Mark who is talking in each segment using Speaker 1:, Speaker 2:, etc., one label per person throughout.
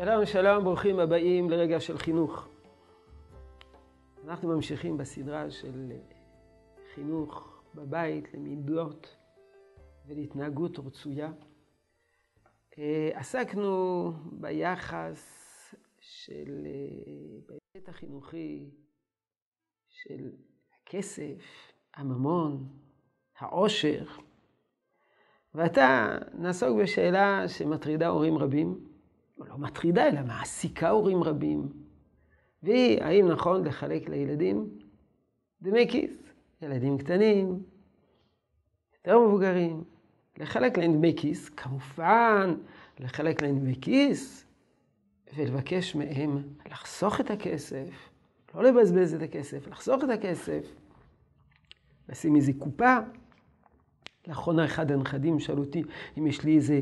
Speaker 1: שלום, שלום, ברוכים הבאים לרגע של חינוך. אנחנו ממשיכים בסדרה של חינוך בבית למידות ולהתנהגות רצויה. עסקנו ביחס של, בהיבט החינוכי של הכסף, הממון, העושר, ועתה נעסוק בשאלה שמטרידה הורים רבים, לא מטרידה, אלא מעסיקה הורים רבים, והיא, האם נכון לחלק לילדים? דמי כיס? ילדים קטנים, יותר מבוגרים, לחלק להם דמי כיס, כמובן, לחלק להם דמי כיס, ולבקש מהם לחסוך את הכסף, לא לבזבז את הכסף, לחסוך את הכסף, לשים איזה קופה. לאחרונה אחד הנכדים שאל אותי אם יש לי איזה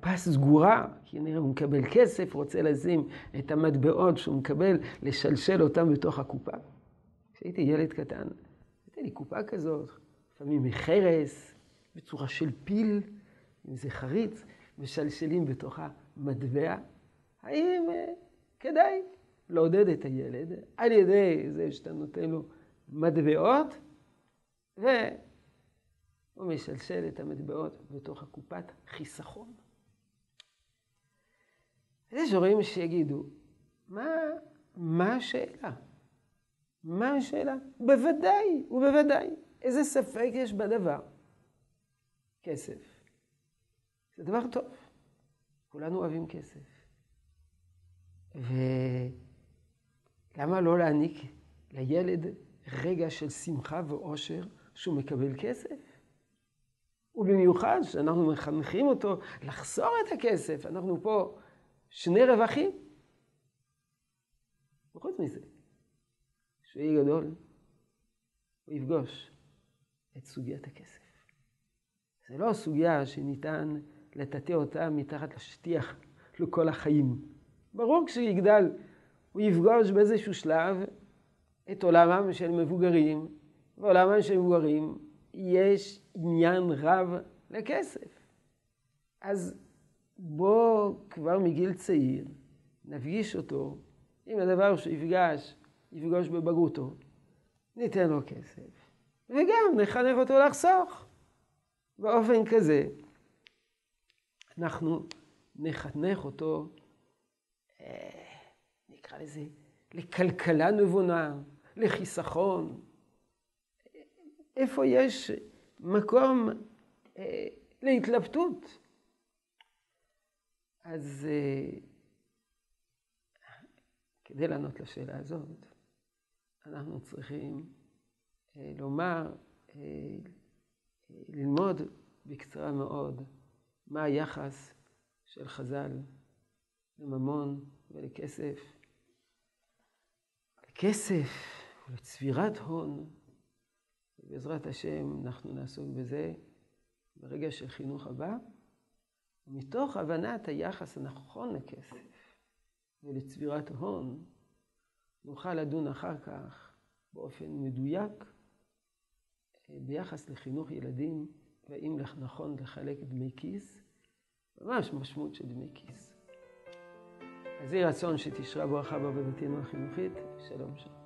Speaker 1: קופה סגורה, כי נראה הוא מקבל כסף, רוצה לשים את המטבעות שהוא מקבל, לשלשל אותם בתוך הקופה. כשהייתי ילד קטן, הייתה לי קופה כזאת, לפעמים מחרס, בצורה של פיל, עם איזה חריץ, משלשלים בתוך המטבע. האם כדאי לעודד את הילד על ידי זה שאתה נותן לו מטבעות, והוא משלשל את המטבעות בתוך הקופת חיסכון. יש הורים שיגידו, מה, מה השאלה? מה השאלה? בוודאי, ובוודאי. איזה ספק יש בדבר? כסף. זה דבר טוב. כולנו אוהבים כסף. ולמה לא להעניק לילד רגע של שמחה ואושר שהוא מקבל כסף? ובמיוחד שאנחנו מחנכים אותו לחסור את הכסף. אנחנו פה שני רווחים. וחוץ מזה, כשהוא יהיה גדול, הוא יפגוש את סוגיית הכסף. זה לא סוגיה שניתן לטאטא אותה מתחת לשטיח לכל החיים. ברור כשהוא יגדל, הוא יפגוש באיזשהו שלב את עולמם של מבוגרים, בעולמם של מבוגרים יש עניין רב לכסף. אז בוא כבר מגיל צעיר נפגיש אותו עם הדבר שיפגש, יפגוש בבגרותו, ניתן לו כסף, וגם נחנך אותו לחסוך. באופן כזה אנחנו נחנך אותו, נקרא לזה, לכלכלה נבונה, לחיסכון. איפה יש מקום להתלבטות? אז כדי לענות לשאלה הזאת, אנחנו צריכים לומר, ללמוד בקצרה מאוד מה היחס של חז"ל לממון ולכסף. לכסף ולצבירת הון. בעזרת השם אנחנו נעסוק בזה ברגע של חינוך הבא. ומתוך הבנת היחס הנכון לכסף ולצבירת הון, נוכל לדון אחר כך באופן מדויק ביחס לחינוך ילדים, והאם נכון לחלק דמי כיס, ממש משמעות של דמי כיס. אז יהי רצון שתשרה ברכה בעבודתנו החינוכית. שלום שלום.